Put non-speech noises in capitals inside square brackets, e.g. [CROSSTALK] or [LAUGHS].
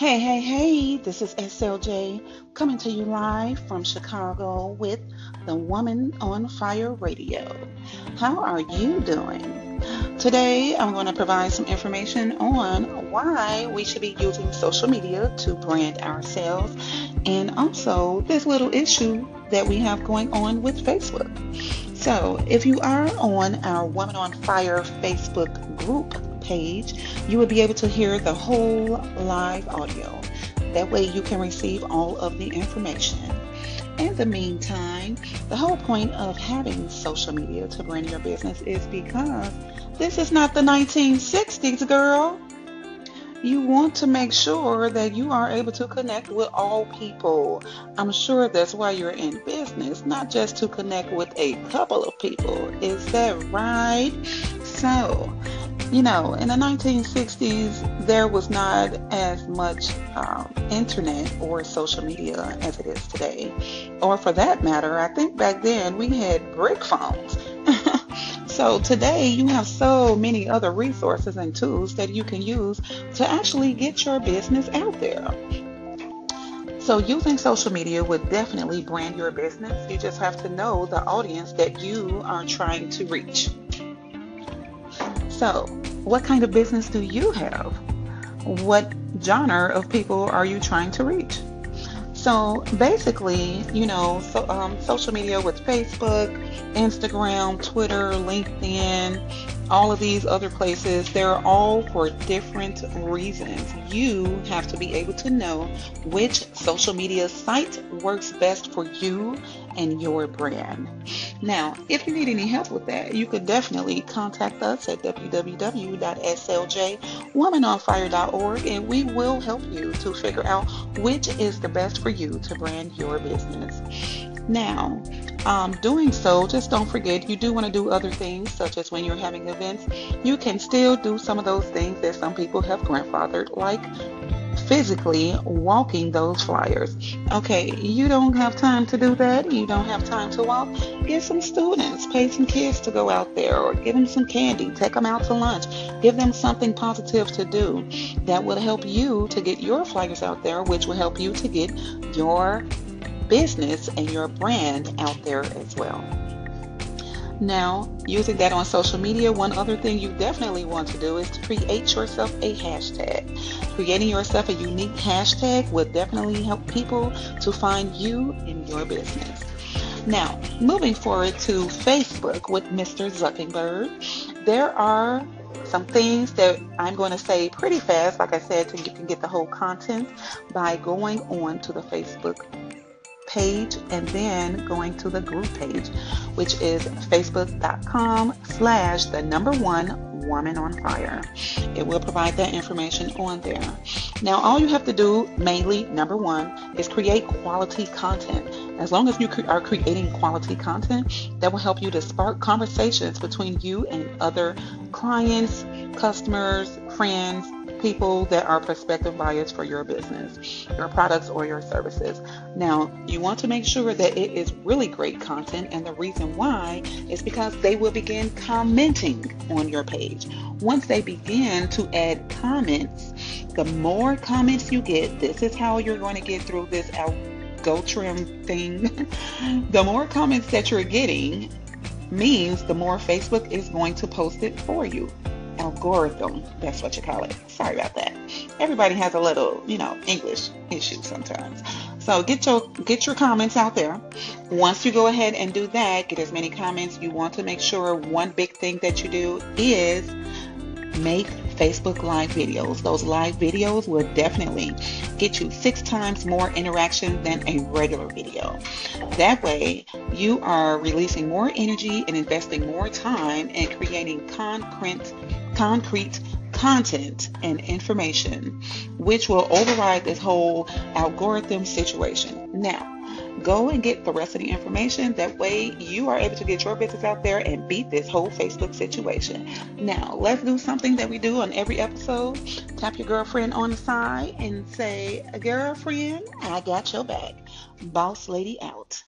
Hey, hey, hey, this is SLJ coming to you live from Chicago with the Woman on Fire Radio. How are you doing? Today, I'm going to provide some information on why we should be using social media to brand ourselves and also this little issue that we have going on with Facebook. So, if you are on our Woman on Fire Facebook group, page, you will be able to hear the whole live audio. That way you can receive all of the information. In the meantime, the whole point of having social media to brand your business is because this is not the 1960s, girl. You want to make sure that you are able to connect with all people. I'm sure that's why you're in business, not just to connect with a couple of people. Is that right? So, you know, in the 1960s, there was not as much um, internet or social media as it is today. Or for that matter, I think back then we had brick phones. [LAUGHS] so today you have so many other resources and tools that you can use to actually get your business out there. So using social media would definitely brand your business. You just have to know the audience that you are trying to reach. So, what kind of business do you have? What genre of people are you trying to reach? So basically, you know, so, um, social media with Facebook, Instagram, Twitter, LinkedIn, all of these other places, they're all for different reasons. You have to be able to know which social media site works best for you and your brand. Now, if you need any help with that, you could definitely contact us at www.sljwomanonfire.org and we will help you to figure out which is the best for you to brand your business. Now, um, doing so, just don't forget you do want to do other things, such as when you're having events, you can still do some of those things that some people have grandfathered, like physically walking those flyers. Okay, you don't have time to do that. You don't have time to walk. Get some students, pay some kids to go out there, or give them some candy, take them out to lunch, give them something positive to do that will help you to get your flyers out there, which will help you to get your business and your brand out there as well. Now, using that on social media, one other thing you definitely want to do is to create yourself a hashtag. Creating yourself a unique hashtag will definitely help people to find you in your business. Now, moving forward to Facebook with Mr. Zuckerberg, there are some things that I'm going to say pretty fast, like I said, so you can get the whole content by going on to the Facebook page and then going to the group page, which is facebook.com slash the number one woman on fire. It will provide that information on there. Now, all you have to do, mainly, number one, is create quality content. As long as you are creating quality content, that will help you to spark conversations between you and other clients, customers, friends, people that are prospective buyers for your business, your products, or your services. Now, you want to make sure that it is really great content, and the reason why is because they will begin commenting on your page. Once they begin to add comments, the more comments you get, this is how you're going to get through this algorithm thing. [LAUGHS] the more comments that you're getting means the more Facebook is going to post it for you algorithm. That's what you call it. Sorry about that. Everybody has a little, you know, English issue sometimes. So get your get your comments out there. Once you go ahead and do that, get as many comments. You want to make sure one big thing that you do is make Facebook Live videos. Those live videos will definitely get you six times more interaction than a regular video. That way, you are releasing more energy and investing more time in creating concrete, concrete content and information, which will override this whole algorithm situation. Now, Go and get the rest of the information. That way you are able to get your business out there and beat this whole Facebook situation. Now, let's do something that we do on every episode. Tap your girlfriend on the side and say, Girlfriend, I got your back. Boss Lady out.